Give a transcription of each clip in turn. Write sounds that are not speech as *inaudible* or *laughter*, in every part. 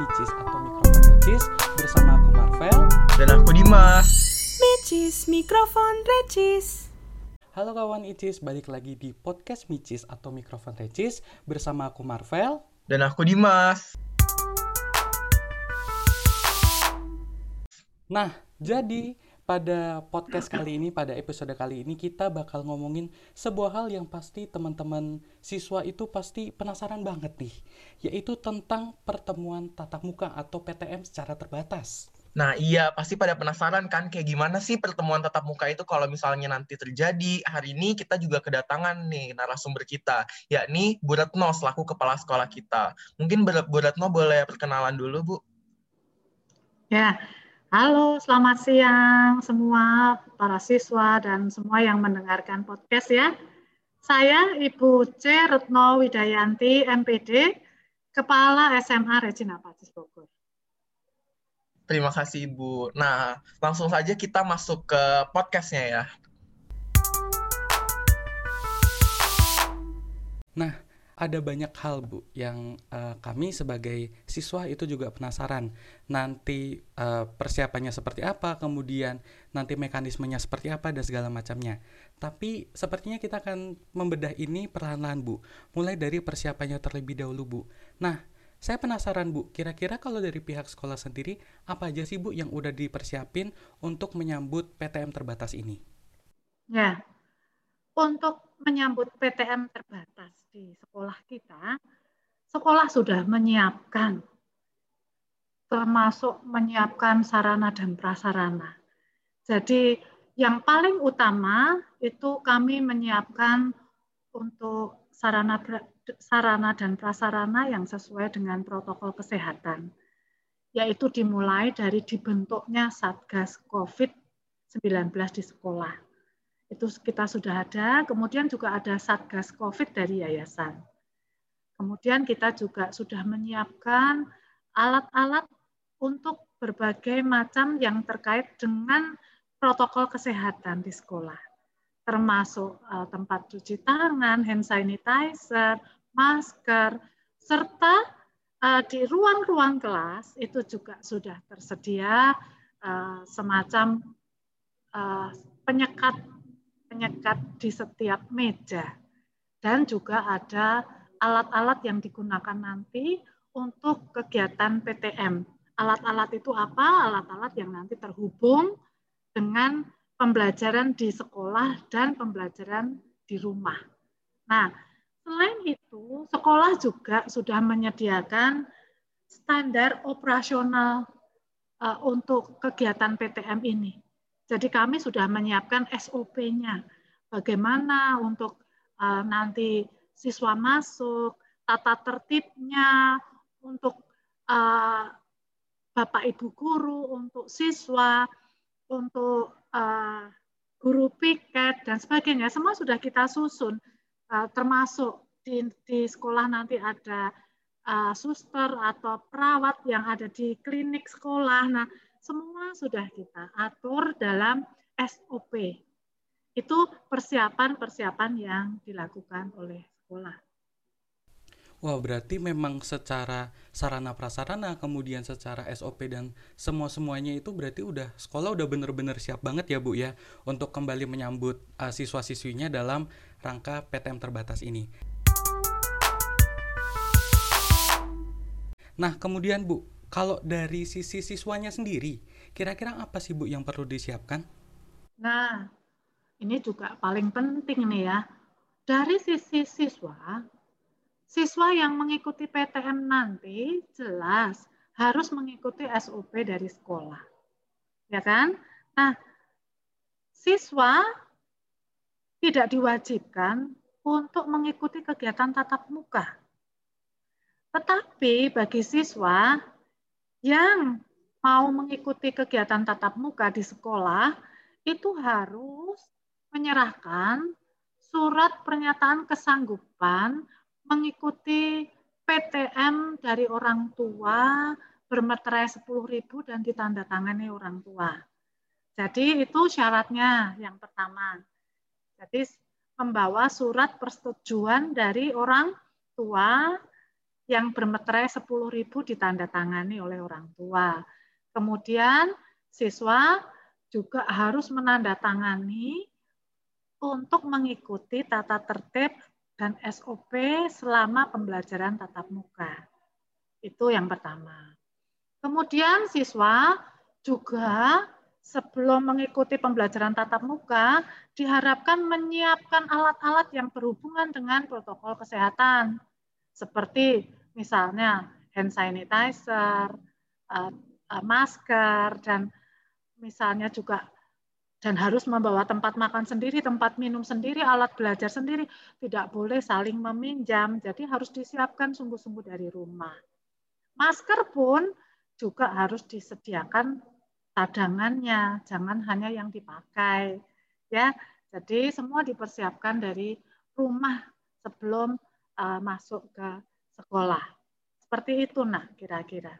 Micis atau Mikrofon Recis bersama aku Marvel. Dan aku Dimas. Micis, mikrofon Recis. Halo kawan Icis, balik lagi di podcast Micis atau Mikrofon Recis bersama aku Marvel. Dan aku Dimas. Nah, jadi pada podcast kali ini, pada episode kali ini kita bakal ngomongin sebuah hal yang pasti teman-teman siswa itu pasti penasaran banget nih, yaitu tentang pertemuan tatap muka atau PTM secara terbatas. Nah iya, pasti pada penasaran kan kayak gimana sih pertemuan tatap muka itu kalau misalnya nanti terjadi. Hari ini kita juga kedatangan nih narasumber kita, yakni Bu Retno selaku kepala sekolah kita. Mungkin Bu Retno boleh perkenalan dulu, Bu? Ya, Halo, selamat siang semua para siswa dan semua yang mendengarkan podcast ya. Saya Ibu C. Retno Widayanti, MPD, Kepala SMA Regina Pacis Bogor. Terima kasih Ibu. Nah, langsung saja kita masuk ke podcastnya ya. Nah, ada banyak hal Bu yang uh, kami sebagai siswa itu juga penasaran nanti uh, persiapannya seperti apa, kemudian nanti mekanismenya seperti apa dan segala macamnya. Tapi sepertinya kita akan membedah ini perlahan-lahan Bu, mulai dari persiapannya terlebih dahulu Bu. Nah, saya penasaran Bu, kira-kira kalau dari pihak sekolah sendiri apa aja sih Bu yang udah dipersiapin untuk menyambut PTM terbatas ini? Ya, untuk menyambut PTM terbatas di sekolah kita, sekolah sudah menyiapkan, termasuk menyiapkan sarana dan prasarana. Jadi yang paling utama itu kami menyiapkan untuk sarana sarana dan prasarana yang sesuai dengan protokol kesehatan, yaitu dimulai dari dibentuknya Satgas COVID-19 di sekolah itu kita sudah ada. Kemudian juga ada Satgas COVID dari yayasan. Kemudian kita juga sudah menyiapkan alat-alat untuk berbagai macam yang terkait dengan protokol kesehatan di sekolah, termasuk uh, tempat cuci tangan, hand sanitizer, masker, serta uh, di ruang-ruang kelas itu juga sudah tersedia uh, semacam penyekat penyekat di setiap meja. Dan juga ada alat-alat yang digunakan nanti untuk kegiatan PTM. Alat-alat itu apa? Alat-alat yang nanti terhubung dengan pembelajaran di sekolah dan pembelajaran di rumah. Nah, selain itu, sekolah juga sudah menyediakan standar operasional uh, untuk kegiatan PTM ini. Jadi kami sudah menyiapkan SOP-nya. Bagaimana untuk uh, nanti siswa masuk, tata tertibnya, untuk uh, Bapak Ibu guru, untuk siswa, untuk uh, guru piket, dan sebagainya. Semua sudah kita susun, uh, termasuk di, di sekolah nanti ada uh, suster atau perawat yang ada di klinik sekolah. Nah, semua sudah kita atur dalam SOP. Itu persiapan-persiapan yang dilakukan oleh sekolah. Wah, berarti memang secara sarana prasarana, kemudian secara SOP dan semua-semuanya itu berarti udah sekolah udah bener-bener siap banget ya Bu ya untuk kembali menyambut uh, siswa-siswinya dalam rangka PTM terbatas ini. Nah, kemudian Bu, kalau dari sisi siswanya sendiri, kira-kira apa sih Bu yang perlu disiapkan? Nah, ini juga paling penting nih ya. Dari sisi siswa, siswa yang mengikuti PTM nanti jelas harus mengikuti SOP dari sekolah. Ya kan? Nah, siswa tidak diwajibkan untuk mengikuti kegiatan tatap muka. Tetapi bagi siswa yang mau mengikuti kegiatan tatap muka di sekolah itu harus menyerahkan surat pernyataan kesanggupan mengikuti PTM dari orang tua bermeterai 10.000 dan ditandatangani orang tua. Jadi itu syaratnya yang pertama. Jadi membawa surat persetujuan dari orang tua yang bermeterai 10.000 ditandatangani oleh orang tua. Kemudian siswa juga harus menandatangani untuk mengikuti tata tertib dan SOP selama pembelajaran tatap muka. Itu yang pertama. Kemudian siswa juga sebelum mengikuti pembelajaran tatap muka diharapkan menyiapkan alat-alat yang berhubungan dengan protokol kesehatan seperti misalnya hand sanitizer, eh, eh, masker, dan misalnya juga dan harus membawa tempat makan sendiri, tempat minum sendiri, alat belajar sendiri, tidak boleh saling meminjam, jadi harus disiapkan sungguh-sungguh dari rumah. Masker pun juga harus disediakan cadangannya, jangan hanya yang dipakai. Ya, jadi semua dipersiapkan dari rumah sebelum uh, masuk ke sekolah. Seperti itu, nah, kira-kira.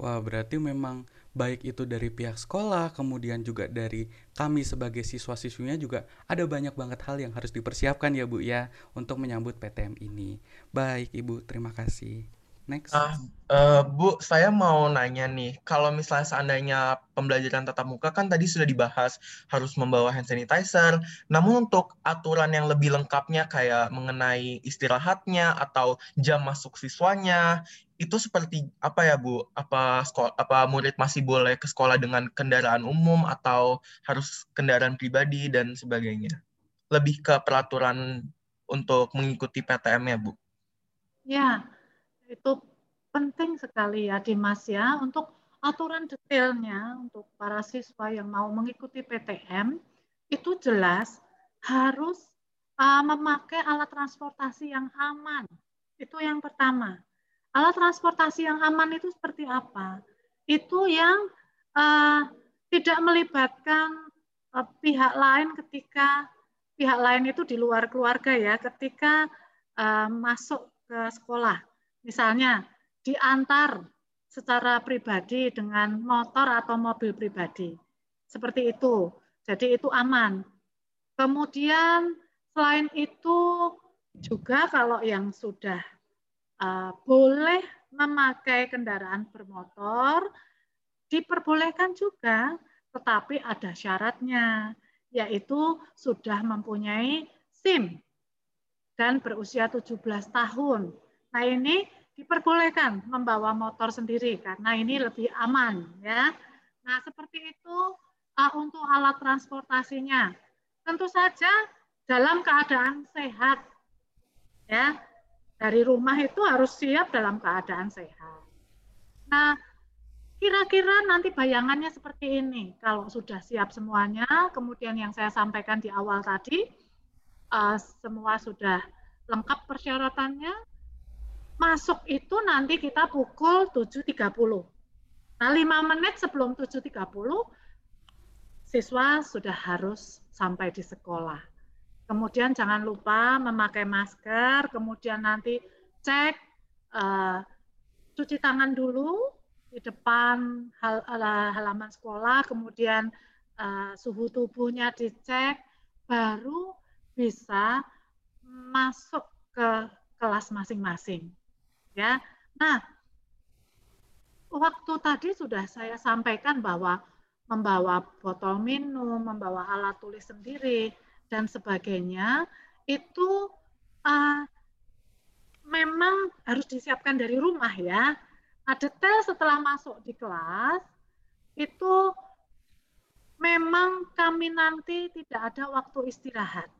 Wah, berarti memang baik itu dari pihak sekolah, kemudian juga dari kami sebagai siswa-siswinya juga ada banyak banget hal yang harus dipersiapkan ya Bu ya untuk menyambut PTM ini. Baik Ibu, terima kasih. Next. Uh, uh, Bu, saya mau nanya nih, kalau misalnya seandainya pembelajaran tatap muka kan tadi sudah dibahas harus membawa hand sanitizer, namun untuk aturan yang lebih lengkapnya kayak mengenai istirahatnya atau jam masuk siswanya, itu seperti apa ya Bu? Apa sekolah, apa murid masih boleh ke sekolah dengan kendaraan umum atau harus kendaraan pribadi dan sebagainya? Lebih ke peraturan untuk mengikuti PTM ya Bu? Ya, itu penting sekali ya Dimas ya untuk aturan detailnya untuk para siswa yang mau mengikuti PTM itu jelas harus uh, memakai alat transportasi yang aman. Itu yang pertama. Alat transportasi yang aman itu seperti apa? Itu yang uh, tidak melibatkan uh, pihak lain ketika pihak lain itu di luar keluarga ya, ketika uh, masuk ke sekolah Misalnya diantar secara pribadi dengan motor atau mobil pribadi. Seperti itu. Jadi itu aman. Kemudian selain itu juga kalau yang sudah uh, boleh memakai kendaraan bermotor diperbolehkan juga, tetapi ada syaratnya, yaitu sudah mempunyai SIM dan berusia 17 tahun. Nah ini diperbolehkan membawa motor sendiri karena ini lebih aman ya. Nah seperti itu uh, untuk alat transportasinya. Tentu saja dalam keadaan sehat ya. Dari rumah itu harus siap dalam keadaan sehat. Nah, kira-kira nanti bayangannya seperti ini. Kalau sudah siap semuanya, kemudian yang saya sampaikan di awal tadi, uh, semua sudah lengkap persyaratannya, masuk itu nanti kita pukul 7.30. Nah, 5 menit sebelum 7.30 siswa sudah harus sampai di sekolah. Kemudian jangan lupa memakai masker, kemudian nanti cek uh, cuci tangan dulu di depan hal, halaman sekolah, kemudian uh, suhu tubuhnya dicek, baru bisa masuk ke kelas masing-masing ya. Nah, waktu tadi sudah saya sampaikan bahwa membawa botol minum, membawa alat tulis sendiri dan sebagainya itu uh, memang harus disiapkan dari rumah ya. Nah, detail setelah masuk di kelas itu memang kami nanti tidak ada waktu istirahat.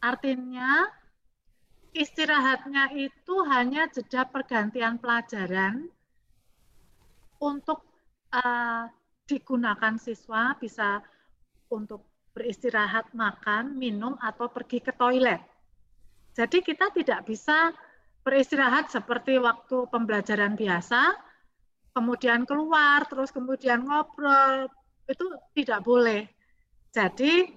Artinya istirahatnya itu hanya jeda pergantian pelajaran untuk uh, digunakan siswa bisa untuk beristirahat, makan, minum, atau pergi ke toilet. Jadi kita tidak bisa beristirahat seperti waktu pembelajaran biasa, kemudian keluar, terus kemudian ngobrol, itu tidak boleh. Jadi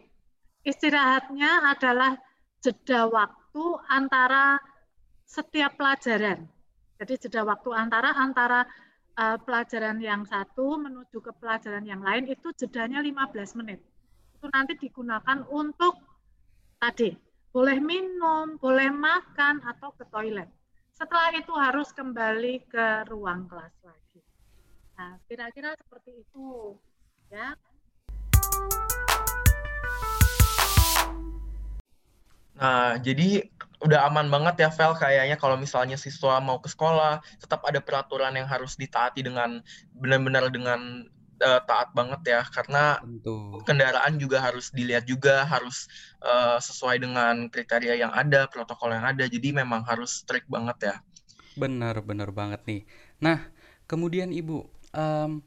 istirahatnya adalah jeda waktu waktu antara setiap pelajaran. Jadi jeda waktu antara antara uh, pelajaran yang satu menuju ke pelajaran yang lain itu jedanya 15 menit. Itu nanti digunakan untuk tadi boleh minum, boleh makan atau ke toilet. setelah itu harus kembali ke ruang kelas lagi. Nah, kira-kira seperti itu, ya. Nah, jadi udah aman banget ya, Vel, kayaknya kalau misalnya siswa mau ke sekolah, tetap ada peraturan yang harus ditaati dengan benar-benar dengan uh, taat banget ya, karena Tentu. kendaraan juga harus dilihat juga, harus uh, sesuai dengan kriteria yang ada, protokol yang ada, jadi memang harus strict banget ya. Benar, benar banget nih. Nah, kemudian Ibu, um,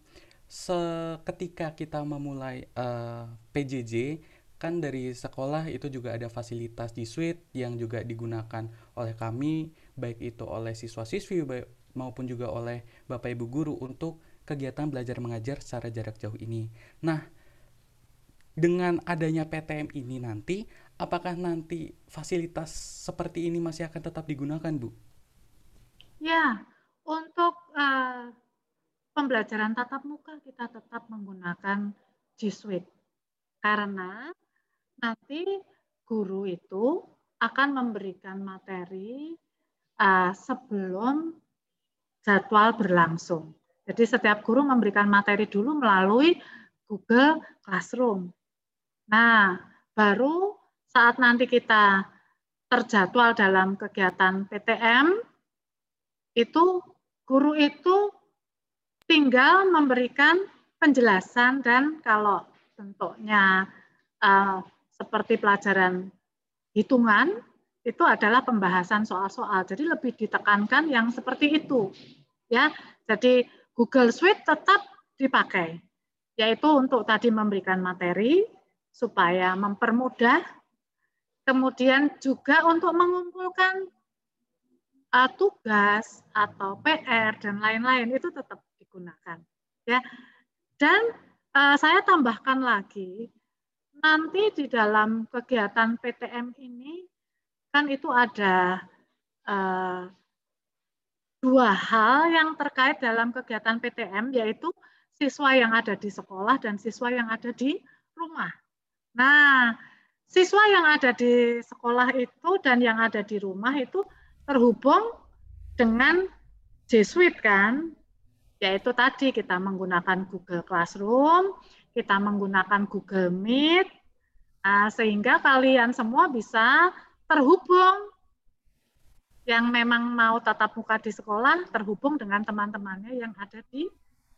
seketika kita memulai uh, PJJ, kan dari sekolah itu juga ada fasilitas di suite yang juga digunakan oleh kami baik itu oleh siswa-siswi maupun juga oleh Bapak Ibu guru untuk kegiatan belajar mengajar secara jarak jauh ini. Nah, dengan adanya PTM ini nanti apakah nanti fasilitas seperti ini masih akan tetap digunakan, Bu? Ya, untuk uh, pembelajaran tatap muka kita tetap menggunakan G Suite karena nanti guru itu akan memberikan materi uh, sebelum jadwal berlangsung. Jadi setiap guru memberikan materi dulu melalui Google Classroom. Nah, baru saat nanti kita terjadwal dalam kegiatan PTM, itu guru itu tinggal memberikan penjelasan dan kalau bentuknya uh, seperti pelajaran hitungan itu adalah pembahasan soal-soal. Jadi lebih ditekankan yang seperti itu. Ya. Jadi Google Suite tetap dipakai yaitu untuk tadi memberikan materi supaya mempermudah kemudian juga untuk mengumpulkan uh, tugas atau PR dan lain-lain itu tetap digunakan ya dan uh, saya tambahkan lagi nanti di dalam kegiatan PTM ini kan itu ada uh, dua hal yang terkait dalam kegiatan PTM yaitu siswa yang ada di sekolah dan siswa yang ada di rumah. Nah, siswa yang ada di sekolah itu dan yang ada di rumah itu terhubung dengan G Suite kan, yaitu tadi kita menggunakan Google Classroom, kita menggunakan Google Meet, nah, sehingga kalian semua bisa terhubung yang memang mau tatap muka di sekolah terhubung dengan teman-temannya yang ada di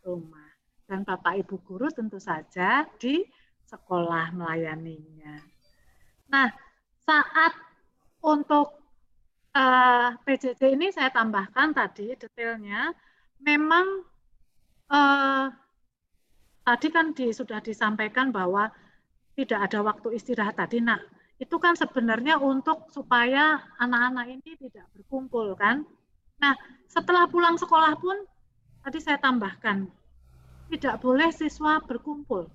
rumah. Dan Bapak Ibu guru tentu saja di sekolah melayaninya. Nah, saat untuk uh, eh, PJJ ini saya tambahkan tadi detailnya, memang uh, tadi kan di, sudah disampaikan bahwa tidak ada waktu istirahat tadi. Nah, itu kan sebenarnya untuk supaya anak-anak ini tidak berkumpul kan. Nah, setelah pulang sekolah pun tadi saya tambahkan tidak boleh siswa berkumpul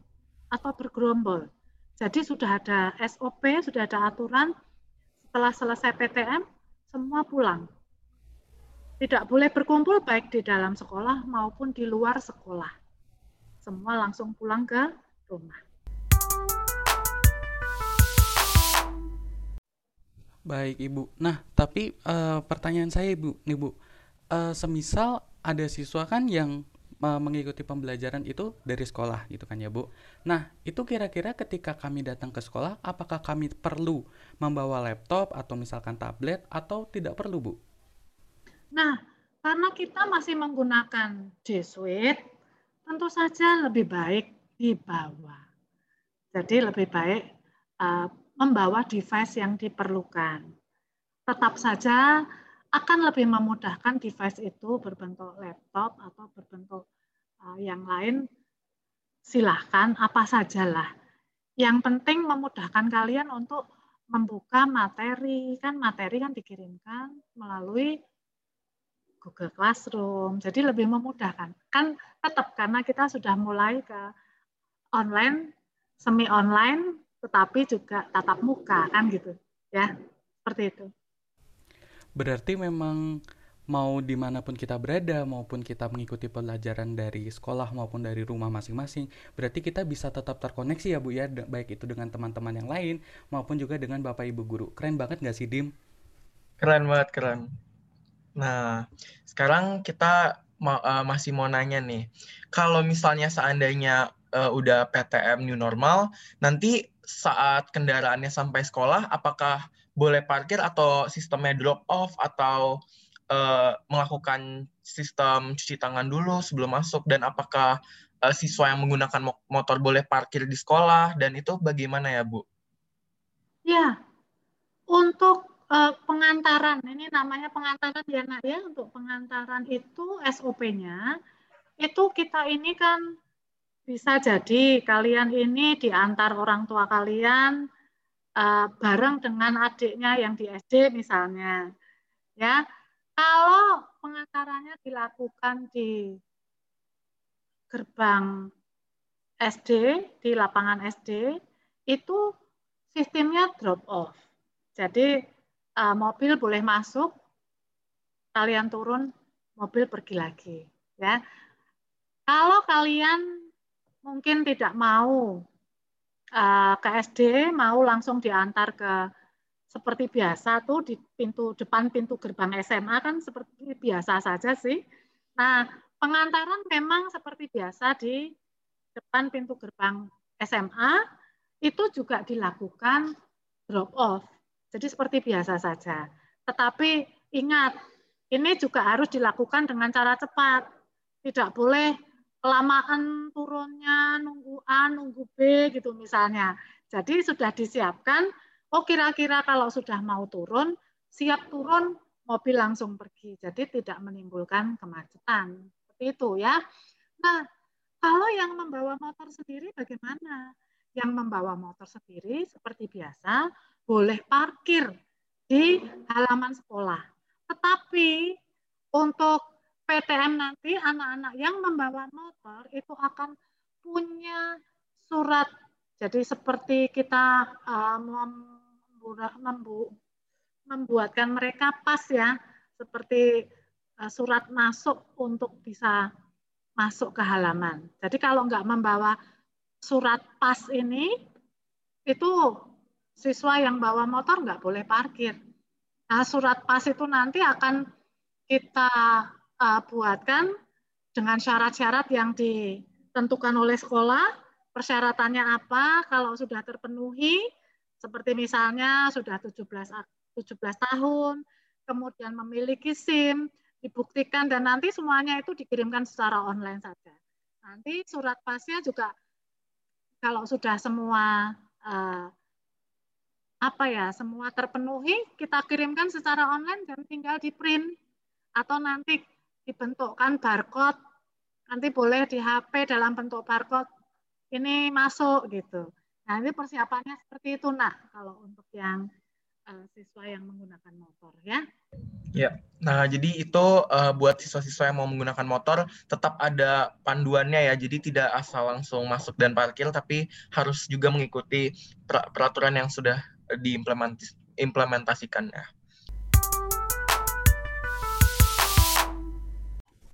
atau bergerombol. Jadi sudah ada SOP, sudah ada aturan setelah selesai PTM semua pulang. Tidak boleh berkumpul baik di dalam sekolah maupun di luar sekolah semua langsung pulang ke rumah. Baik Ibu. Nah, tapi uh, pertanyaan saya Ibu, nih Bu, uh, semisal ada siswa kan yang uh, mengikuti pembelajaran itu dari sekolah gitu kan ya Bu. Nah, itu kira-kira ketika kami datang ke sekolah, apakah kami perlu membawa laptop atau misalkan tablet atau tidak perlu Bu? Nah, karena kita masih menggunakan G Suite, tentu saja lebih baik dibawa. Jadi lebih baik uh, membawa device yang diperlukan. Tetap saja akan lebih memudahkan device itu berbentuk laptop atau berbentuk uh, yang lain. Silahkan apa sajalah. Yang penting memudahkan kalian untuk membuka materi. Kan materi kan dikirimkan melalui Google Classroom. Jadi lebih memudahkan. Kan tetap karena kita sudah mulai ke online, semi online, tetapi juga tatap muka kan gitu. Ya, seperti itu. Berarti memang mau di mana pun kita berada maupun kita mengikuti pelajaran dari sekolah maupun dari rumah masing-masing berarti kita bisa tetap terkoneksi ya Bu ya baik itu dengan teman-teman yang lain maupun juga dengan Bapak Ibu guru keren banget nggak sih Dim? Keren banget keren Nah, sekarang kita ma uh, masih mau nanya nih, kalau misalnya seandainya uh, udah PTM new normal, nanti saat kendaraannya sampai sekolah, apakah boleh parkir atau sistemnya drop off atau uh, melakukan sistem cuci tangan dulu sebelum masuk? Dan apakah uh, siswa yang menggunakan motor boleh parkir di sekolah? Dan itu bagaimana ya Bu? Ya, untuk uh, pengantaran. Ini namanya pengantaran ya nak ya. Untuk pengantaran itu SOP-nya itu kita ini kan bisa jadi kalian ini diantar orang tua kalian uh, bareng dengan adiknya yang di SD misalnya ya. Kalau pengantarannya dilakukan di gerbang SD di lapangan SD itu sistemnya drop off. Jadi uh, mobil boleh masuk, kalian turun, mobil pergi lagi. Ya, kalau kalian mungkin tidak mau uh, ke SD, mau langsung diantar ke seperti biasa tuh di pintu depan pintu gerbang SMA kan seperti biasa saja sih. Nah, pengantaran memang seperti biasa di depan pintu gerbang SMA itu juga dilakukan drop off jadi seperti biasa saja. Tetapi ingat, ini juga harus dilakukan dengan cara cepat. Tidak boleh kelamaan turunnya, nunggu A, nunggu B gitu misalnya. Jadi sudah disiapkan, oh kira-kira kalau sudah mau turun, siap turun, mobil langsung pergi. Jadi tidak menimbulkan kemacetan. Seperti itu ya. Nah, kalau yang membawa motor sendiri bagaimana? Yang membawa motor sendiri seperti biasa, boleh parkir di halaman sekolah. Tetapi untuk PTM nanti anak-anak yang membawa motor itu akan punya surat. Jadi seperti kita uh, membuatkan mereka pas ya, seperti uh, surat masuk untuk bisa masuk ke halaman. Jadi kalau nggak membawa surat pas ini, itu siswa yang bawa motor nggak boleh parkir. Nah, surat pas itu nanti akan kita uh, buatkan dengan syarat-syarat yang ditentukan oleh sekolah. Persyaratannya apa? Kalau sudah terpenuhi, seperti misalnya sudah 17 17 tahun, kemudian memiliki SIM, dibuktikan dan nanti semuanya itu dikirimkan secara online saja. Nanti surat pasnya juga kalau sudah semua uh, apa ya semua terpenuhi kita kirimkan secara online dan tinggal di print atau nanti dibentukkan barcode. Nanti boleh di HP dalam bentuk barcode ini masuk gitu. Nah ini persiapannya seperti itu nah kalau untuk yang uh, siswa yang menggunakan motor ya. Ya. Nah jadi itu uh, buat siswa-siswa yang mau menggunakan motor tetap ada panduannya ya. Jadi tidak asal langsung masuk dan parkir tapi harus juga mengikuti peraturan yang sudah diimplementasikannya.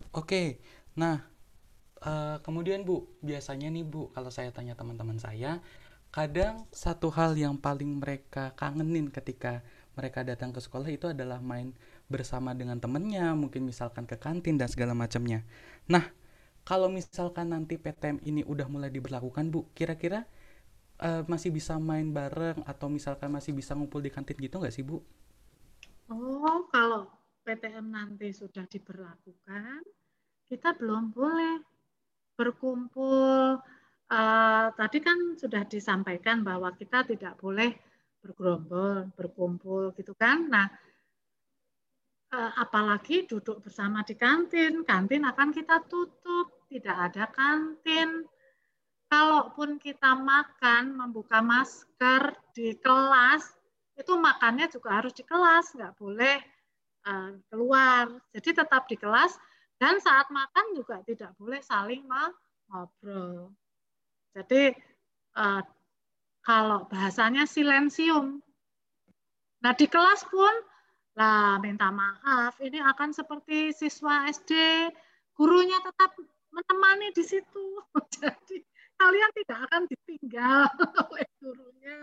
Oke, nah uh, kemudian Bu, biasanya nih Bu, kalau saya tanya teman-teman saya, kadang satu hal yang paling mereka kangenin ketika mereka datang ke sekolah itu adalah main bersama dengan temennya, mungkin misalkan ke kantin dan segala macamnya. Nah, kalau misalkan nanti PTM ini udah mulai diberlakukan Bu, kira-kira uh, masih bisa main bareng atau misalkan masih bisa ngumpul di kantin gitu nggak sih Bu? Oh, kalau PTM nanti sudah diberlakukan, kita belum boleh berkumpul. Uh, tadi kan sudah disampaikan bahwa kita tidak boleh bergerombol, berkumpul gitu kan. Nah, uh, apalagi duduk bersama di kantin, kantin akan kita tutup, tidak ada kantin kalaupun kita makan membuka masker di kelas itu makannya juga harus di kelas nggak boleh uh, keluar. Jadi tetap di kelas dan saat makan juga tidak boleh saling ngobrol. Jadi uh, kalau bahasanya silensium. Nah di kelas pun lah minta maaf ini akan seperti siswa SD gurunya tetap menemani di situ. *laughs* Jadi kalian tidak akan ditinggal *laughs* oleh gurunya.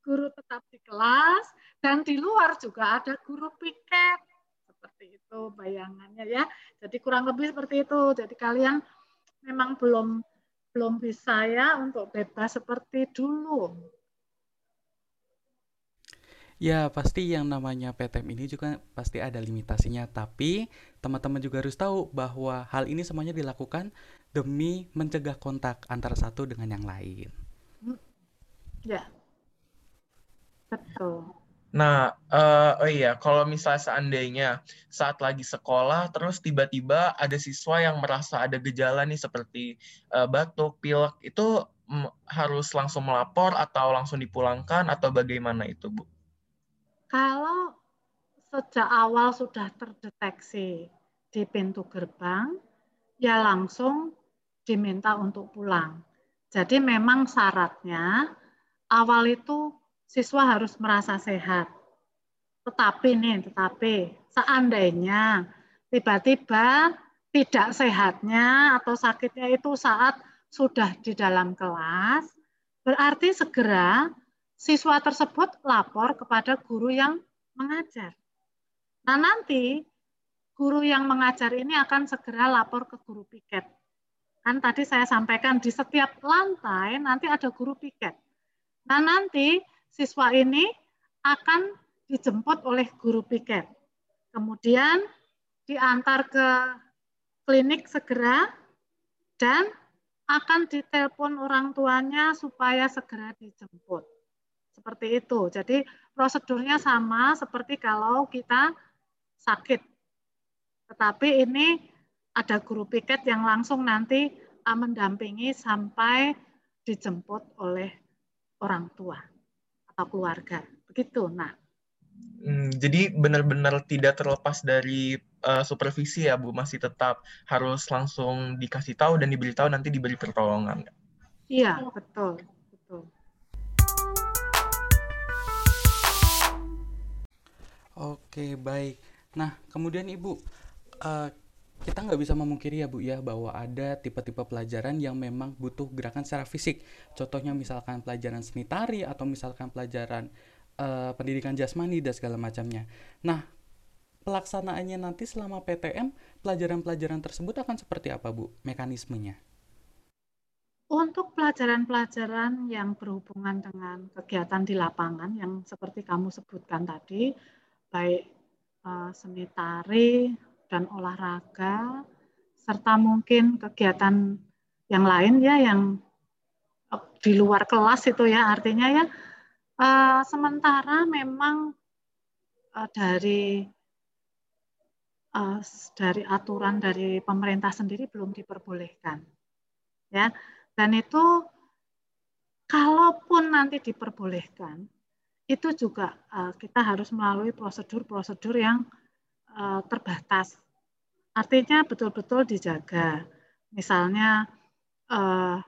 Guru tetap di kelas dan di luar juga ada guru piket seperti itu bayangannya ya. Jadi kurang lebih seperti itu. Jadi kalian memang belum belum bisa ya untuk bebas seperti dulu. Ya, pasti yang namanya PTM ini juga pasti ada limitasinya, tapi teman-teman juga harus tahu bahwa hal ini semuanya dilakukan demi mencegah kontak antara satu dengan yang lain. Ya, betul. Nah, uh, oh iya, kalau misalnya seandainya saat lagi sekolah, terus tiba-tiba ada siswa yang merasa ada gejala nih seperti uh, batuk, pilek, itu harus langsung melapor atau langsung dipulangkan atau bagaimana itu, Bu? Kalau sejak awal sudah terdeteksi di pintu gerbang, ya langsung diminta untuk pulang. Jadi memang syaratnya awal itu siswa harus merasa sehat. Tetapi nih, tetapi seandainya tiba-tiba tidak sehatnya atau sakitnya itu saat sudah di dalam kelas, berarti segera siswa tersebut lapor kepada guru yang mengajar. Nah, nanti guru yang mengajar ini akan segera lapor ke guru piket. Kan tadi saya sampaikan di setiap lantai nanti ada guru piket. Nah, nanti siswa ini akan dijemput oleh guru piket. Kemudian diantar ke klinik segera dan akan ditelepon orang tuanya supaya segera dijemput. Seperti itu. Jadi prosedurnya sama seperti kalau kita sakit. Tetapi ini ada guru piket yang langsung nanti uh, mendampingi sampai dijemput oleh orang tua atau keluarga. Begitu. Nah, Hmm, jadi benar-benar tidak terlepas dari uh, supervisi ya Bu, masih tetap harus langsung dikasih tahu dan diberitahu nanti diberi pertolongan. Iya, betul. Oke, baik. Nah, kemudian Ibu, uh, kita nggak bisa memungkiri ya Bu ya bahwa ada tipe-tipe pelajaran yang memang butuh gerakan secara fisik. Contohnya misalkan pelajaran seni tari atau misalkan pelajaran uh, pendidikan jasmani dan segala macamnya. Nah, pelaksanaannya nanti selama PTM, pelajaran-pelajaran tersebut akan seperti apa Bu mekanismenya? Untuk pelajaran-pelajaran yang berhubungan dengan kegiatan di lapangan yang seperti kamu sebutkan tadi, baik uh, seni tari dan olahraga serta mungkin kegiatan yang lain ya yang uh, di luar kelas itu ya artinya ya uh, sementara memang uh, dari uh, dari aturan dari pemerintah sendiri belum diperbolehkan ya. Dan itu kalaupun nanti diperbolehkan itu juga uh, kita harus melalui prosedur-prosedur yang uh, terbatas. Artinya betul-betul dijaga. Misalnya uh,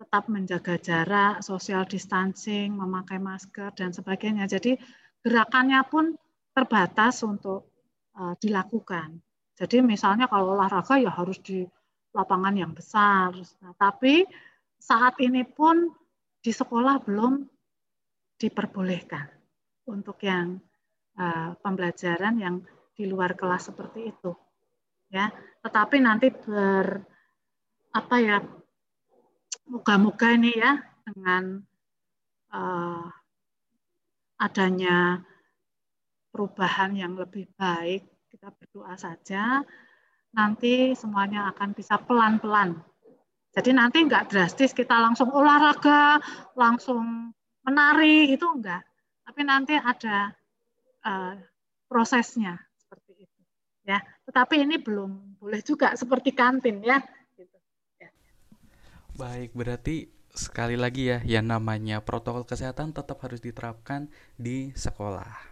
tetap menjaga jarak, social distancing, memakai masker dan sebagainya. Jadi gerakannya pun terbatas untuk uh, dilakukan. Jadi misalnya kalau olahraga ya harus di lapangan yang besar. Nah, tapi saat ini pun di sekolah belum diperbolehkan untuk yang uh, pembelajaran yang di luar kelas seperti itu ya. Tetapi nanti ber apa ya moga-moga ini ya dengan uh, adanya perubahan yang lebih baik kita berdoa saja nanti semuanya akan bisa pelan-pelan. Jadi nanti enggak drastis kita langsung olahraga langsung menari itu enggak, tapi nanti ada uh, prosesnya ya. Tetapi ini belum boleh juga seperti kantin ya. Gitu. ya. Baik, berarti sekali lagi ya, yang namanya protokol kesehatan tetap harus diterapkan di sekolah.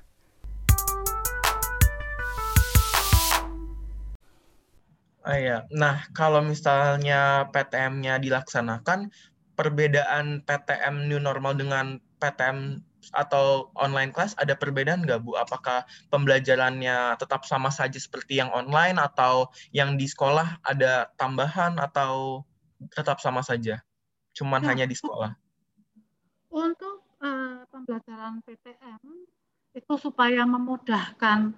Oh iya, nah kalau misalnya PTM-nya dilaksanakan, perbedaan PTM new normal dengan PTM atau online class ada perbedaan nggak Bu? Apakah pembelajarannya tetap sama saja seperti yang online atau yang di sekolah ada tambahan atau tetap sama saja? Cuman ya. hanya di sekolah. Untuk uh, pembelajaran PTM itu supaya memudahkan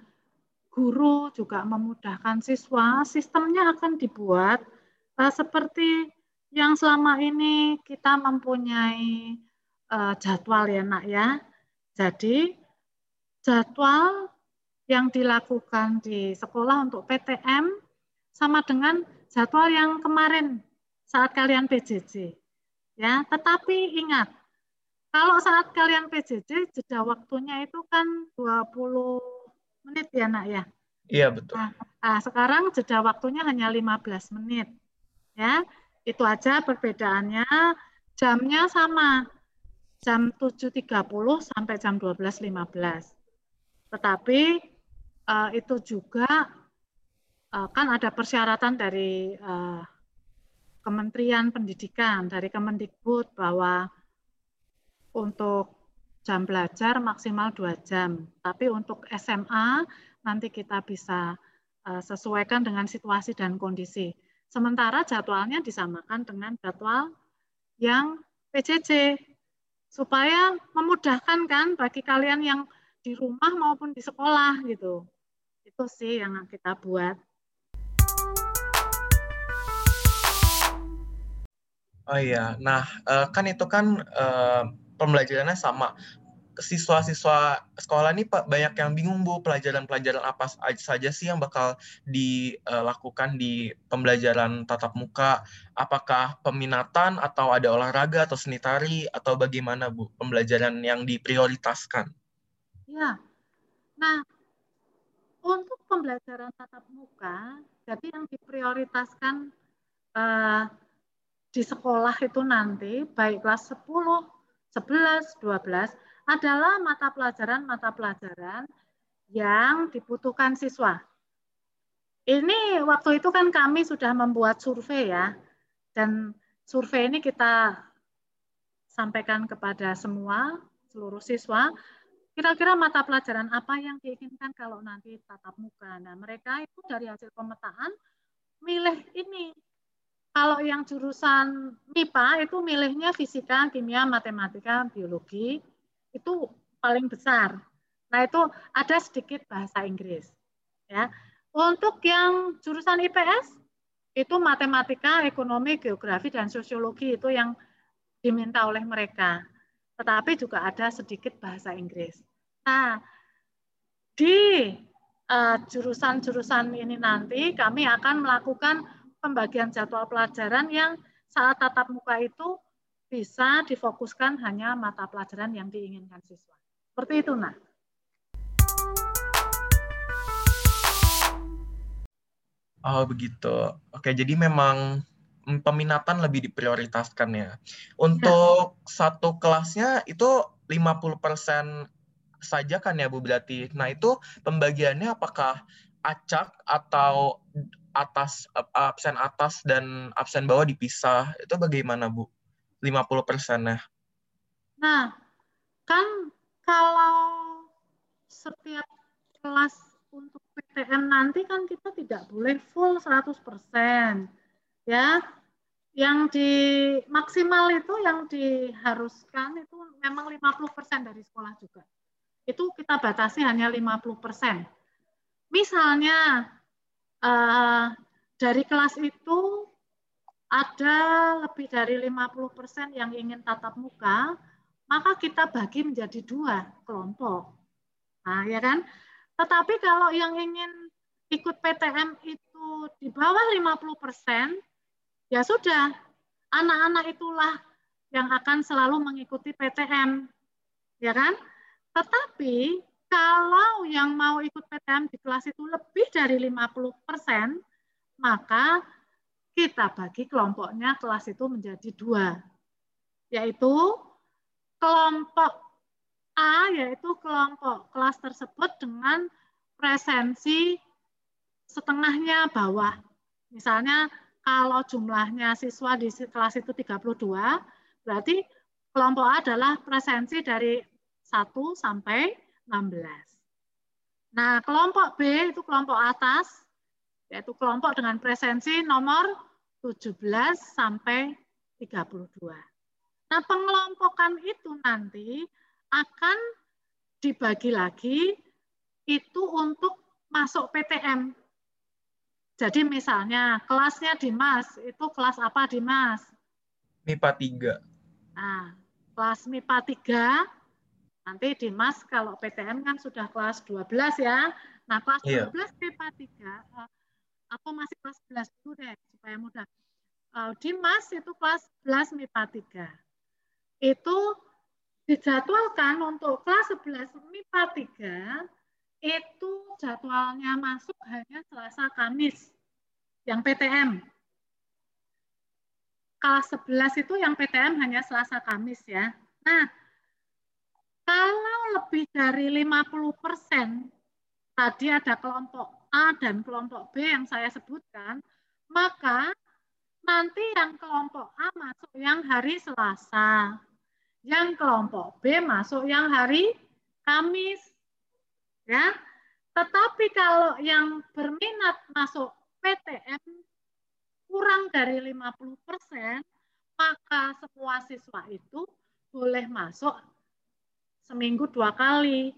guru juga memudahkan siswa, sistemnya akan dibuat uh, seperti yang selama ini kita mempunyai uh, jadwal ya nak ya. Jadi jadwal yang dilakukan di sekolah untuk PTM sama dengan jadwal yang kemarin saat kalian PJJ. Ya, tetapi ingat kalau saat kalian PJJ, jeda waktunya itu kan 20 menit ya, nak ya? Iya, betul. Nah, nah, sekarang jeda waktunya hanya 15 menit. Ya, itu aja perbedaannya. Jamnya sama. Jam 7.30 sampai jam 12.15. Tetapi uh, itu juga uh, kan ada persyaratan dari uh, Kementerian Pendidikan, dari Kemendikbud bahwa untuk jam belajar maksimal dua jam. Tapi untuk SMA nanti kita bisa uh, sesuaikan dengan situasi dan kondisi. Sementara jadwalnya disamakan dengan jadwal yang PJJ supaya memudahkan kan bagi kalian yang di rumah maupun di sekolah gitu. Itu sih yang kita buat. Oh iya, nah uh, kan itu kan uh, pembelajarannya sama. Siswa-siswa sekolah ini banyak yang bingung Bu, pelajaran-pelajaran apa saja sih yang bakal dilakukan di pembelajaran tatap muka? Apakah peminatan atau ada olahraga atau seni tari atau bagaimana Bu pembelajaran yang diprioritaskan? Ya, nah untuk pembelajaran tatap muka, jadi yang diprioritaskan uh, di sekolah itu nanti baik kelas 10 11, 12 adalah mata pelajaran-mata pelajaran yang dibutuhkan siswa. Ini waktu itu kan kami sudah membuat survei ya, dan survei ini kita sampaikan kepada semua, seluruh siswa, kira-kira mata pelajaran apa yang diinginkan kalau nanti tatap muka. Nah, mereka itu dari hasil pemetaan milih ini kalau yang jurusan MIPA itu milihnya fisika, kimia, matematika, biologi itu paling besar. Nah itu ada sedikit bahasa Inggris. Ya, untuk yang jurusan IPS itu matematika, ekonomi, geografi dan sosiologi itu yang diminta oleh mereka. Tetapi juga ada sedikit bahasa Inggris. Nah di eh, jurusan-jurusan uh, ini nanti kami akan melakukan pembagian jadwal pelajaran yang saat tatap muka itu bisa difokuskan hanya mata pelajaran yang diinginkan siswa. Seperti itu, Nak. Oh, begitu. Oke, jadi memang peminatan lebih diprioritaskan ya. Untuk ya. satu kelasnya itu 50% saja kan ya Bu berarti. Nah, itu pembagiannya apakah acak atau atas absen atas dan absen bawah dipisah itu bagaimana Bu 50 persennya nah. Kan kalau setiap kelas untuk PTM nanti kan kita tidak boleh full 100% ya. Yang di maksimal itu yang diharuskan itu memang 50% dari sekolah juga. Itu kita batasi hanya 50% misalnya uh, dari kelas itu ada lebih dari 50% yang ingin tatap muka, maka kita bagi menjadi dua kelompok. Nah, ya kan? Tetapi kalau yang ingin ikut PTM itu di bawah 50%, ya sudah, anak-anak itulah yang akan selalu mengikuti PTM. Ya kan? Tetapi kalau yang mau ikut PTM di kelas itu lebih dari 50 persen, maka kita bagi kelompoknya kelas itu menjadi dua, yaitu kelompok A, yaitu kelompok kelas tersebut dengan presensi setengahnya bawah. Misalnya kalau jumlahnya siswa di kelas itu 32, berarti kelompok A adalah presensi dari 1 sampai 16. Nah, kelompok B itu kelompok atas, yaitu kelompok dengan presensi nomor 17 sampai 32. Nah, pengelompokan itu nanti akan dibagi lagi itu untuk masuk PTM. Jadi misalnya kelasnya Dimas, itu kelas apa Dimas? MIPA 3. Nah, kelas MIPA 3, nanti Dimas kalau PTM kan sudah kelas 12 ya. Nah, kelas Iya. 12 MIPA 3, eh, aku masih kelas 11 dulu deh, supaya mudah. Eh, Dimas itu kelas 11 MIPA 3. Itu dijadwalkan untuk kelas 11 MIPA 3 itu jadwalnya masuk hanya Selasa Kamis yang PTM. Kelas 11 itu yang PTM hanya Selasa Kamis ya. Nah, kalau lebih dari 50% tadi ada kelompok A dan kelompok B yang saya sebutkan, maka nanti yang kelompok A masuk yang hari Selasa. Yang kelompok B masuk yang hari Kamis. Ya. Tetapi kalau yang berminat masuk PTM kurang dari 50%, maka semua siswa itu boleh masuk seminggu dua kali,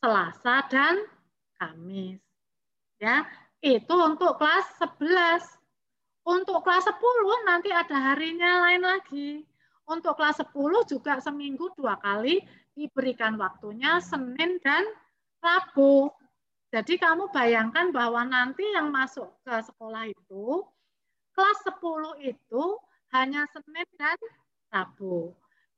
Selasa dan Kamis. Ya, itu untuk kelas 11. Untuk kelas 10 nanti ada harinya lain lagi. Untuk kelas 10 juga seminggu dua kali diberikan waktunya Senin dan Rabu. Jadi kamu bayangkan bahwa nanti yang masuk ke sekolah itu, kelas 10 itu hanya Senin dan Rabu.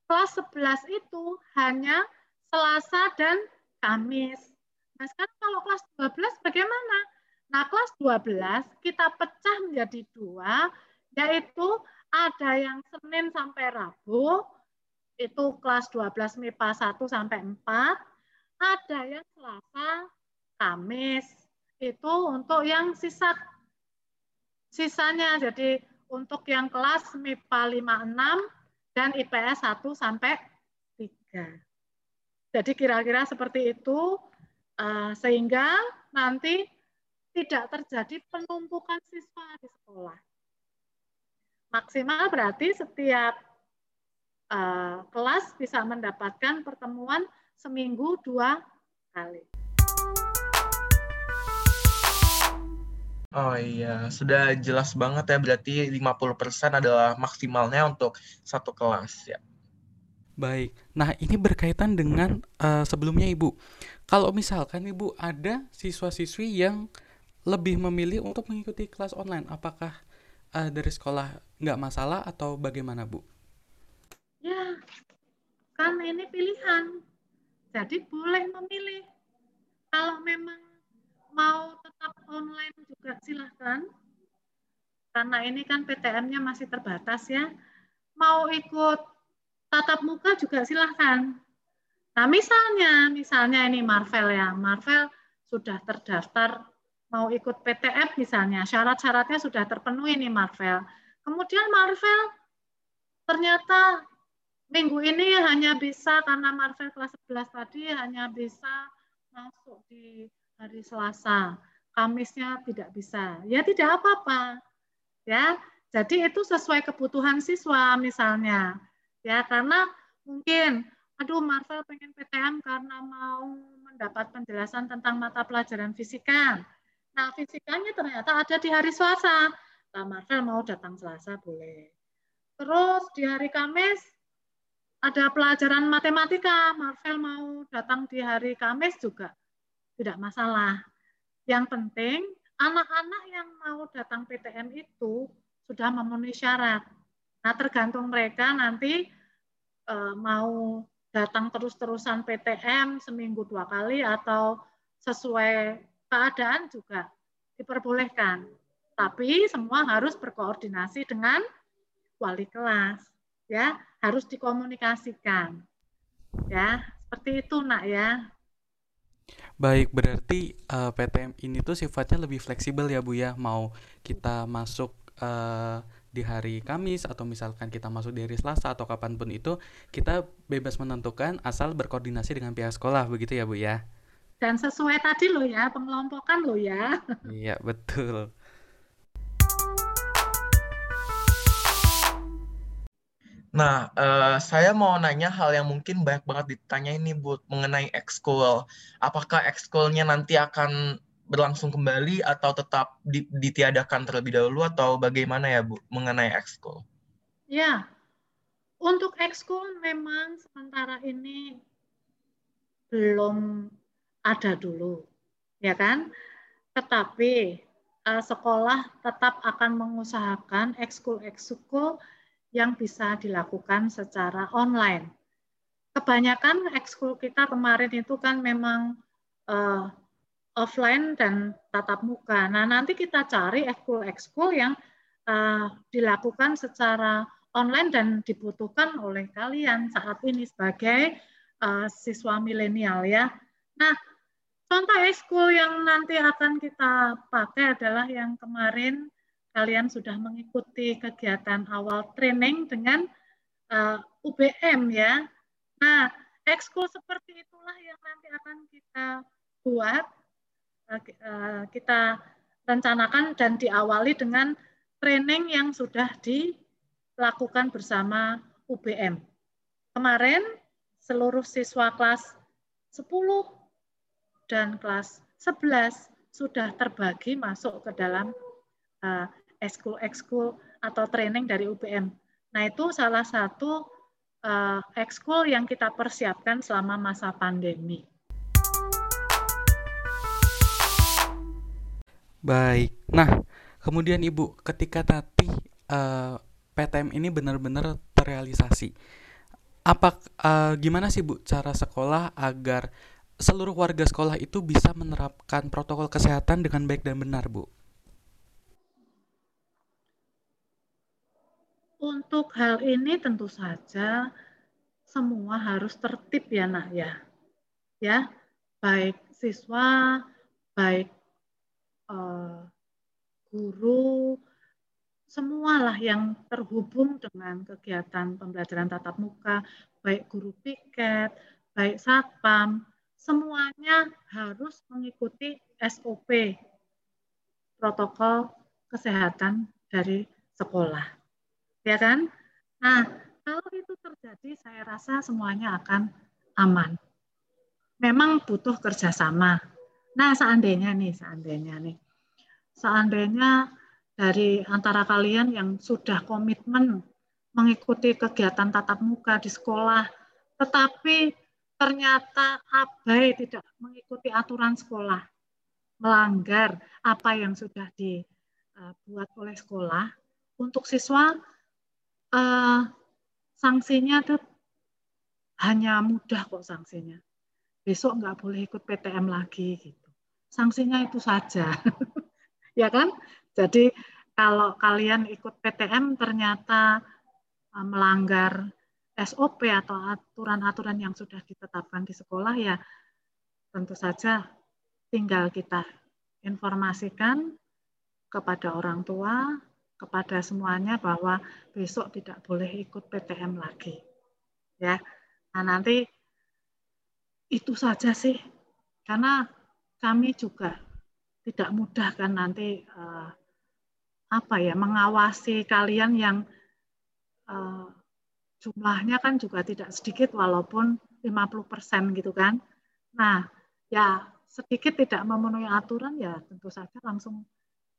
Kelas 11 itu hanya Selasa dan Kamis. Nah sekarang kalau kelas 12 bagaimana? Nah kelas 12 kita pecah menjadi dua, yaitu ada yang Senin sampai Rabu, itu kelas 12 MIPA 1 sampai 4, ada yang Selasa, Kamis, itu untuk yang sisa sisanya. Jadi untuk yang kelas MIPA 56 dan IPS 1 sampai 3. Jadi kira-kira seperti itu eh, sehingga nanti tidak terjadi penumpukan siswa di sekolah maksimal berarti setiap uh, kelas bisa mendapatkan pertemuan seminggu dua kali. Oh iya, sudah jelas banget ya berarti 50% adalah maksimalnya untuk satu kelas ya. Baik. Nah, ini berkaitan dengan uh, sebelumnya Ibu. Kalau misalkan Ibu ada siswa-siswi yang lebih memilih untuk mengikuti kelas online, apakah uh, dari sekolah nggak masalah atau bagaimana Bu? Ya, kan ini pilihan. Jadi boleh memilih. Kalau memang mau tetap online juga silahkan. Karena ini kan PTM-nya masih terbatas ya. Mau ikut tatap muka juga silahkan. Nah misalnya, misalnya ini Marvel ya. Marvel sudah terdaftar mau ikut PTM misalnya. Syarat-syaratnya sudah terpenuhi nih Marvel. Kemudian Marvel ternyata minggu ini hanya bisa karena Marvel kelas 11 tadi hanya bisa masuk di hari Selasa. Kamisnya tidak bisa. Ya tidak apa-apa. Ya, jadi itu sesuai kebutuhan siswa misalnya. Ya, karena mungkin aduh Marvel pengen PTM karena mau mendapat penjelasan tentang mata pelajaran fisika. Nah, fisikanya ternyata ada di hari Selasa. Nah, Marvel mau datang Selasa boleh. Terus di hari Kamis ada pelajaran matematika, Marvel mau datang di hari Kamis juga tidak masalah. Yang penting anak-anak yang mau datang PTM itu sudah memenuhi syarat. Nah, tergantung mereka nanti eh, mau datang terus-terusan PTM seminggu dua kali atau sesuai keadaan juga diperbolehkan. Tapi semua harus berkoordinasi dengan wali kelas. Ya, harus dikomunikasikan. Ya, seperti itu nak ya. Baik, berarti uh, PTM ini tuh sifatnya lebih fleksibel ya Bu ya. Mau kita masuk uh, di hari Kamis atau misalkan kita masuk di hari Selasa atau kapan pun itu kita bebas menentukan asal berkoordinasi dengan pihak sekolah begitu ya Bu ya. Dan sesuai tadi loh ya, pengelompokan loh ya. Iya, betul. Nah, uh, saya mau nanya hal yang mungkin banyak banget ditanya ini, Bu, mengenai ekskul. Apakah ekskulnya nanti akan berlangsung kembali atau tetap ditiadakan terlebih dahulu atau bagaimana ya Bu mengenai ekskul? Ya, untuk ekskul memang sementara ini belum ada dulu, ya kan? Tetapi uh, sekolah tetap akan mengusahakan ekskul-ekskul yang bisa dilakukan secara online. Kebanyakan ekskul kita kemarin itu kan memang uh, offline dan tatap muka. Nah, nanti kita cari ekskul-ekskul yang uh, dilakukan secara online dan dibutuhkan oleh kalian saat ini sebagai uh, siswa milenial ya. Nah, Contoh ekskul yang nanti akan kita pakai adalah yang kemarin kalian sudah mengikuti kegiatan awal training dengan uh, eh, UBM ya. Nah, ekskul seperti itulah yang nanti akan kita buat, kita rencanakan dan diawali dengan training yang sudah dilakukan bersama UBM. Kemarin seluruh siswa kelas 10 dan kelas 11 sudah terbagi masuk ke dalam uh, ekskul-ekskul atau training dari UPM. Nah, itu salah satu uh, ekskul yang kita persiapkan selama masa pandemi. Baik. Nah, kemudian Ibu, ketika nanti uh, PTM ini benar-benar terrealisasi, apa uh, gimana sih Bu cara sekolah agar seluruh warga sekolah itu bisa menerapkan protokol kesehatan dengan baik dan benar, Bu? Untuk hal ini tentu saja semua harus tertib ya nak ya. Ya, baik siswa, baik uh, guru, semualah yang terhubung dengan kegiatan pembelajaran tatap muka, baik guru piket, baik satpam, semuanya harus mengikuti SOP protokol kesehatan dari sekolah. Ya kan? Nah, kalau itu terjadi, saya rasa semuanya akan aman. Memang butuh kerjasama. Nah, seandainya nih, seandainya nih, seandainya dari antara kalian yang sudah komitmen mengikuti kegiatan tatap muka di sekolah, tetapi ternyata abai tidak mengikuti aturan sekolah, melanggar apa yang sudah dibuat oleh sekolah, untuk siswa eh, sanksinya itu hanya mudah kok sanksinya. Besok nggak boleh ikut PTM lagi gitu. Sanksinya itu saja. *laughs* ya kan? Jadi kalau kalian ikut PTM ternyata eh, melanggar SOP atau aturan-aturan yang sudah ditetapkan di sekolah ya tentu saja tinggal kita informasikan kepada orang tua, kepada semuanya bahwa besok tidak boleh ikut PTM lagi. Ya. Nah, nanti itu saja sih. Karena kami juga tidak mudah kan nanti uh, apa ya mengawasi kalian yang uh, jumlahnya kan juga tidak sedikit walaupun 50% gitu kan. Nah, ya sedikit tidak memenuhi aturan ya tentu saja langsung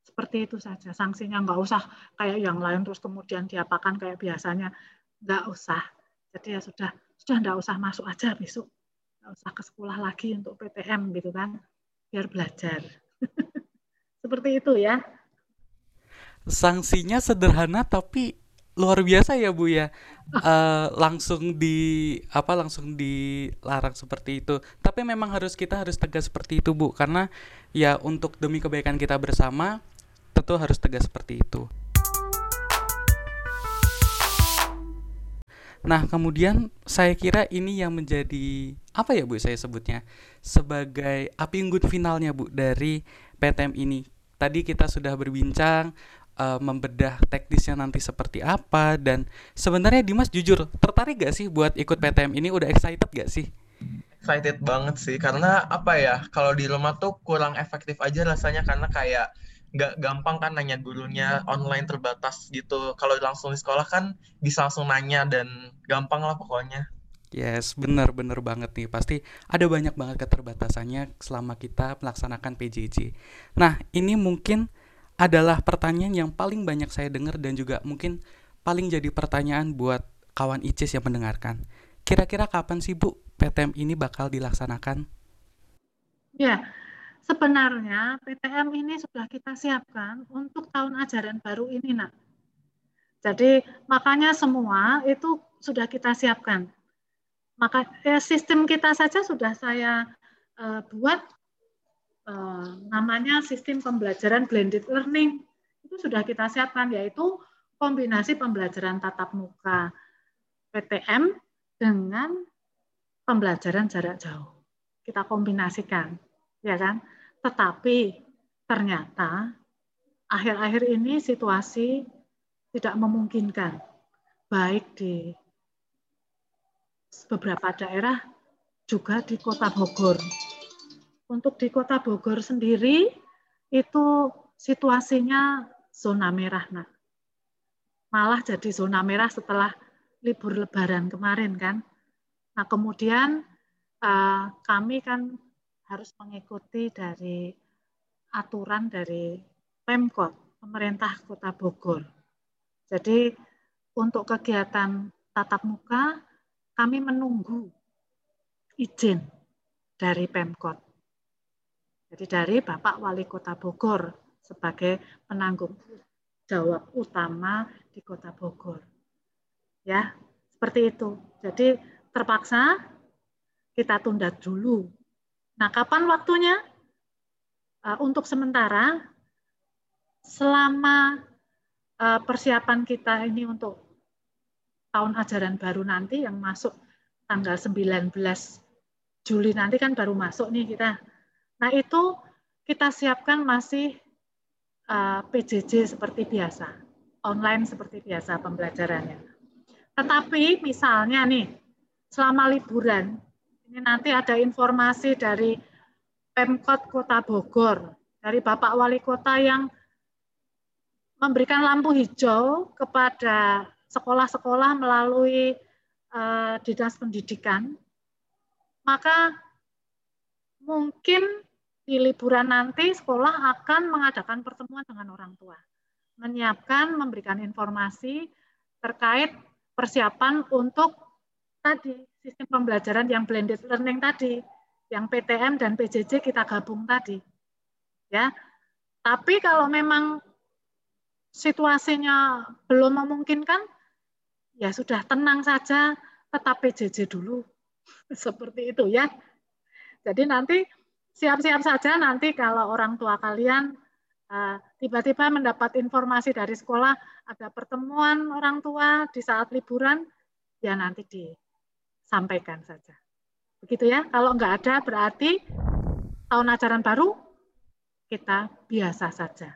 seperti itu saja. Sanksinya nggak usah kayak yang lain terus kemudian diapakan kayak biasanya. Nggak usah. Jadi ya sudah, sudah nggak usah masuk aja besok. Nggak usah ke sekolah lagi untuk PTM gitu kan. Biar belajar. *laughs* seperti itu ya. Sanksinya sederhana tapi luar biasa ya Bu ya. Uh, langsung di apa langsung dilarang seperti itu. Tapi memang harus kita harus tegas seperti itu Bu karena ya untuk demi kebaikan kita bersama tentu harus tegas seperti itu. Nah, kemudian saya kira ini yang menjadi apa ya Bu saya sebutnya sebagai api unggun finalnya Bu dari PTM ini. Tadi kita sudah berbincang uh, membedah teknisnya nanti seperti apa dan sebenarnya Dimas jujur tertarik gak sih buat ikut PTM ini udah excited gak sih? Excited banget sih karena apa ya kalau di rumah tuh kurang efektif aja rasanya karena kayak nggak gampang kan nanya gurunya online terbatas gitu kalau langsung di sekolah kan bisa langsung nanya dan gampang lah pokoknya Yes, benar-benar banget nih. Pasti ada banyak banget keterbatasannya selama kita melaksanakan PJJ. Nah, ini mungkin adalah pertanyaan yang paling banyak saya dengar dan juga mungkin paling jadi pertanyaan buat kawan ICIS yang mendengarkan. Kira-kira kapan sih Bu PTM ini bakal dilaksanakan? Ya, sebenarnya PTM ini sudah kita siapkan untuk tahun ajaran baru ini, Nak. Jadi makanya semua itu sudah kita siapkan maka eh, sistem kita saja sudah saya eh, buat eh, namanya sistem pembelajaran blended learning. Itu sudah kita siapkan yaitu kombinasi pembelajaran tatap muka PTM dengan pembelajaran jarak jauh. Kita kombinasikan ya kan? Tetapi ternyata akhir-akhir ini situasi tidak memungkinkan baik di beberapa daerah juga di Kota Bogor. Untuk di Kota Bogor sendiri itu situasinya zona merah, nah. Malah jadi zona merah setelah libur Lebaran kemarin kan. Nah kemudian uh, kami kan harus mengikuti dari aturan dari Pemkot, pemerintah Kota Bogor. Jadi untuk kegiatan tatap muka kami menunggu izin dari Pemkot. Jadi dari Bapak Wali Kota Bogor sebagai penanggung jawab utama di Kota Bogor. Ya, seperti itu. Jadi terpaksa kita tunda dulu. Nah, kapan waktunya? Uh, untuk sementara selama uh, persiapan kita ini untuk tahun ajaran baru nanti yang masuk tanggal 19 Juli nanti kan baru masuk nih kita. Nah itu kita siapkan masih eh, PJJ seperti biasa, online seperti biasa pembelajarannya. Tetapi misalnya nih, selama liburan, ini nanti ada informasi dari Pemkot Kota Bogor, dari Bapak Wali Kota yang memberikan lampu hijau kepada sekolah-sekolah melalui uh, dinas pendidikan, maka mungkin di liburan nanti sekolah akan mengadakan pertemuan dengan orang tua, menyiapkan, memberikan informasi terkait persiapan untuk tadi sistem pembelajaran yang blended learning tadi, yang PTM dan PJJ kita gabung tadi. Ya. Tapi kalau memang situasinya belum memungkinkan, ya sudah tenang saja, tetap PJJ dulu. *laughs* Seperti itu ya. Jadi nanti siap-siap saja nanti kalau orang tua kalian eh, tiba-tiba uh, mendapat informasi dari sekolah ada pertemuan orang tua di saat liburan, ya nanti disampaikan saja. Begitu ya. Kalau enggak ada berarti tahun ajaran baru kita biasa saja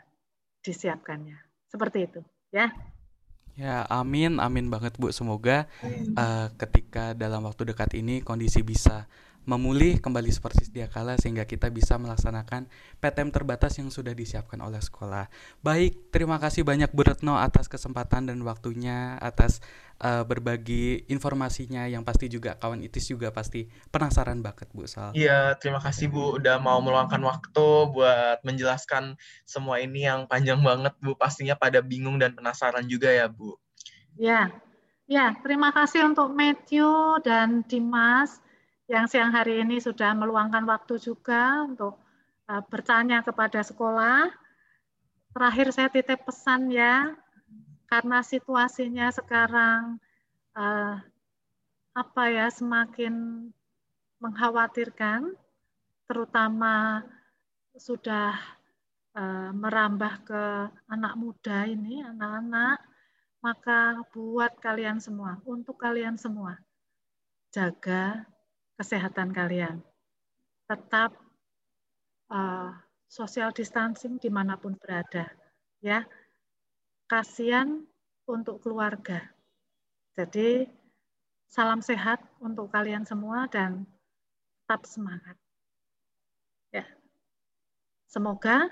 disiapkannya. Seperti itu ya. Ya, amin, amin banget Bu. Semoga uh, ketika dalam waktu dekat ini kondisi bisa memulih kembali seperti sedia kala sehingga kita bisa melaksanakan PTM terbatas yang sudah disiapkan oleh sekolah. Baik, terima kasih banyak Bu Retno atas kesempatan dan waktunya, atas uh, berbagi informasinya yang pasti juga kawan ITIS juga pasti penasaran banget Bu Sal. Iya, terima kasih Bu udah mau meluangkan waktu buat menjelaskan semua ini yang panjang banget Bu. Pastinya pada bingung dan penasaran juga ya Bu. Ya, ya terima kasih untuk Matthew dan Dimas yang siang hari ini sudah meluangkan waktu juga untuk uh, bertanya kepada sekolah. Terakhir saya titip pesan ya, karena situasinya sekarang uh, apa ya semakin mengkhawatirkan, terutama sudah uh, merambah ke anak muda ini, anak-anak, maka buat kalian semua, untuk kalian semua, jaga kesehatan kalian. Tetap uh, social distancing di mana pun berada, ya. Kasihan untuk keluarga. Jadi salam sehat untuk kalian semua dan tetap semangat. Ya. Semoga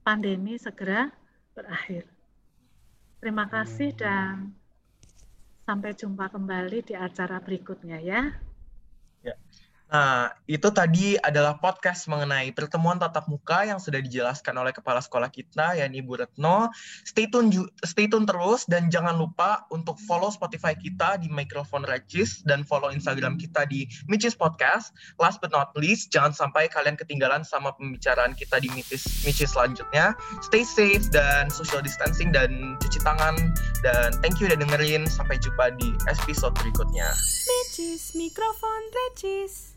pandemi segera berakhir. Terima kasih dan Sampai jumpa kembali di acara berikutnya ya. Yeah. Nah, itu tadi adalah podcast mengenai pertemuan tatap muka yang sudah dijelaskan oleh kepala sekolah kita, yakni Bu Retno. Stay tune, stay tune terus dan jangan lupa untuk follow Spotify kita di Microphone Regis dan follow Instagram kita di Micis Podcast. Last but not least, jangan sampai kalian ketinggalan sama pembicaraan kita di Micis, Micis selanjutnya. Stay safe dan social distancing dan cuci tangan. Dan thank you udah dengerin. Sampai jumpa di episode berikutnya. Micis, mikrofon Regis.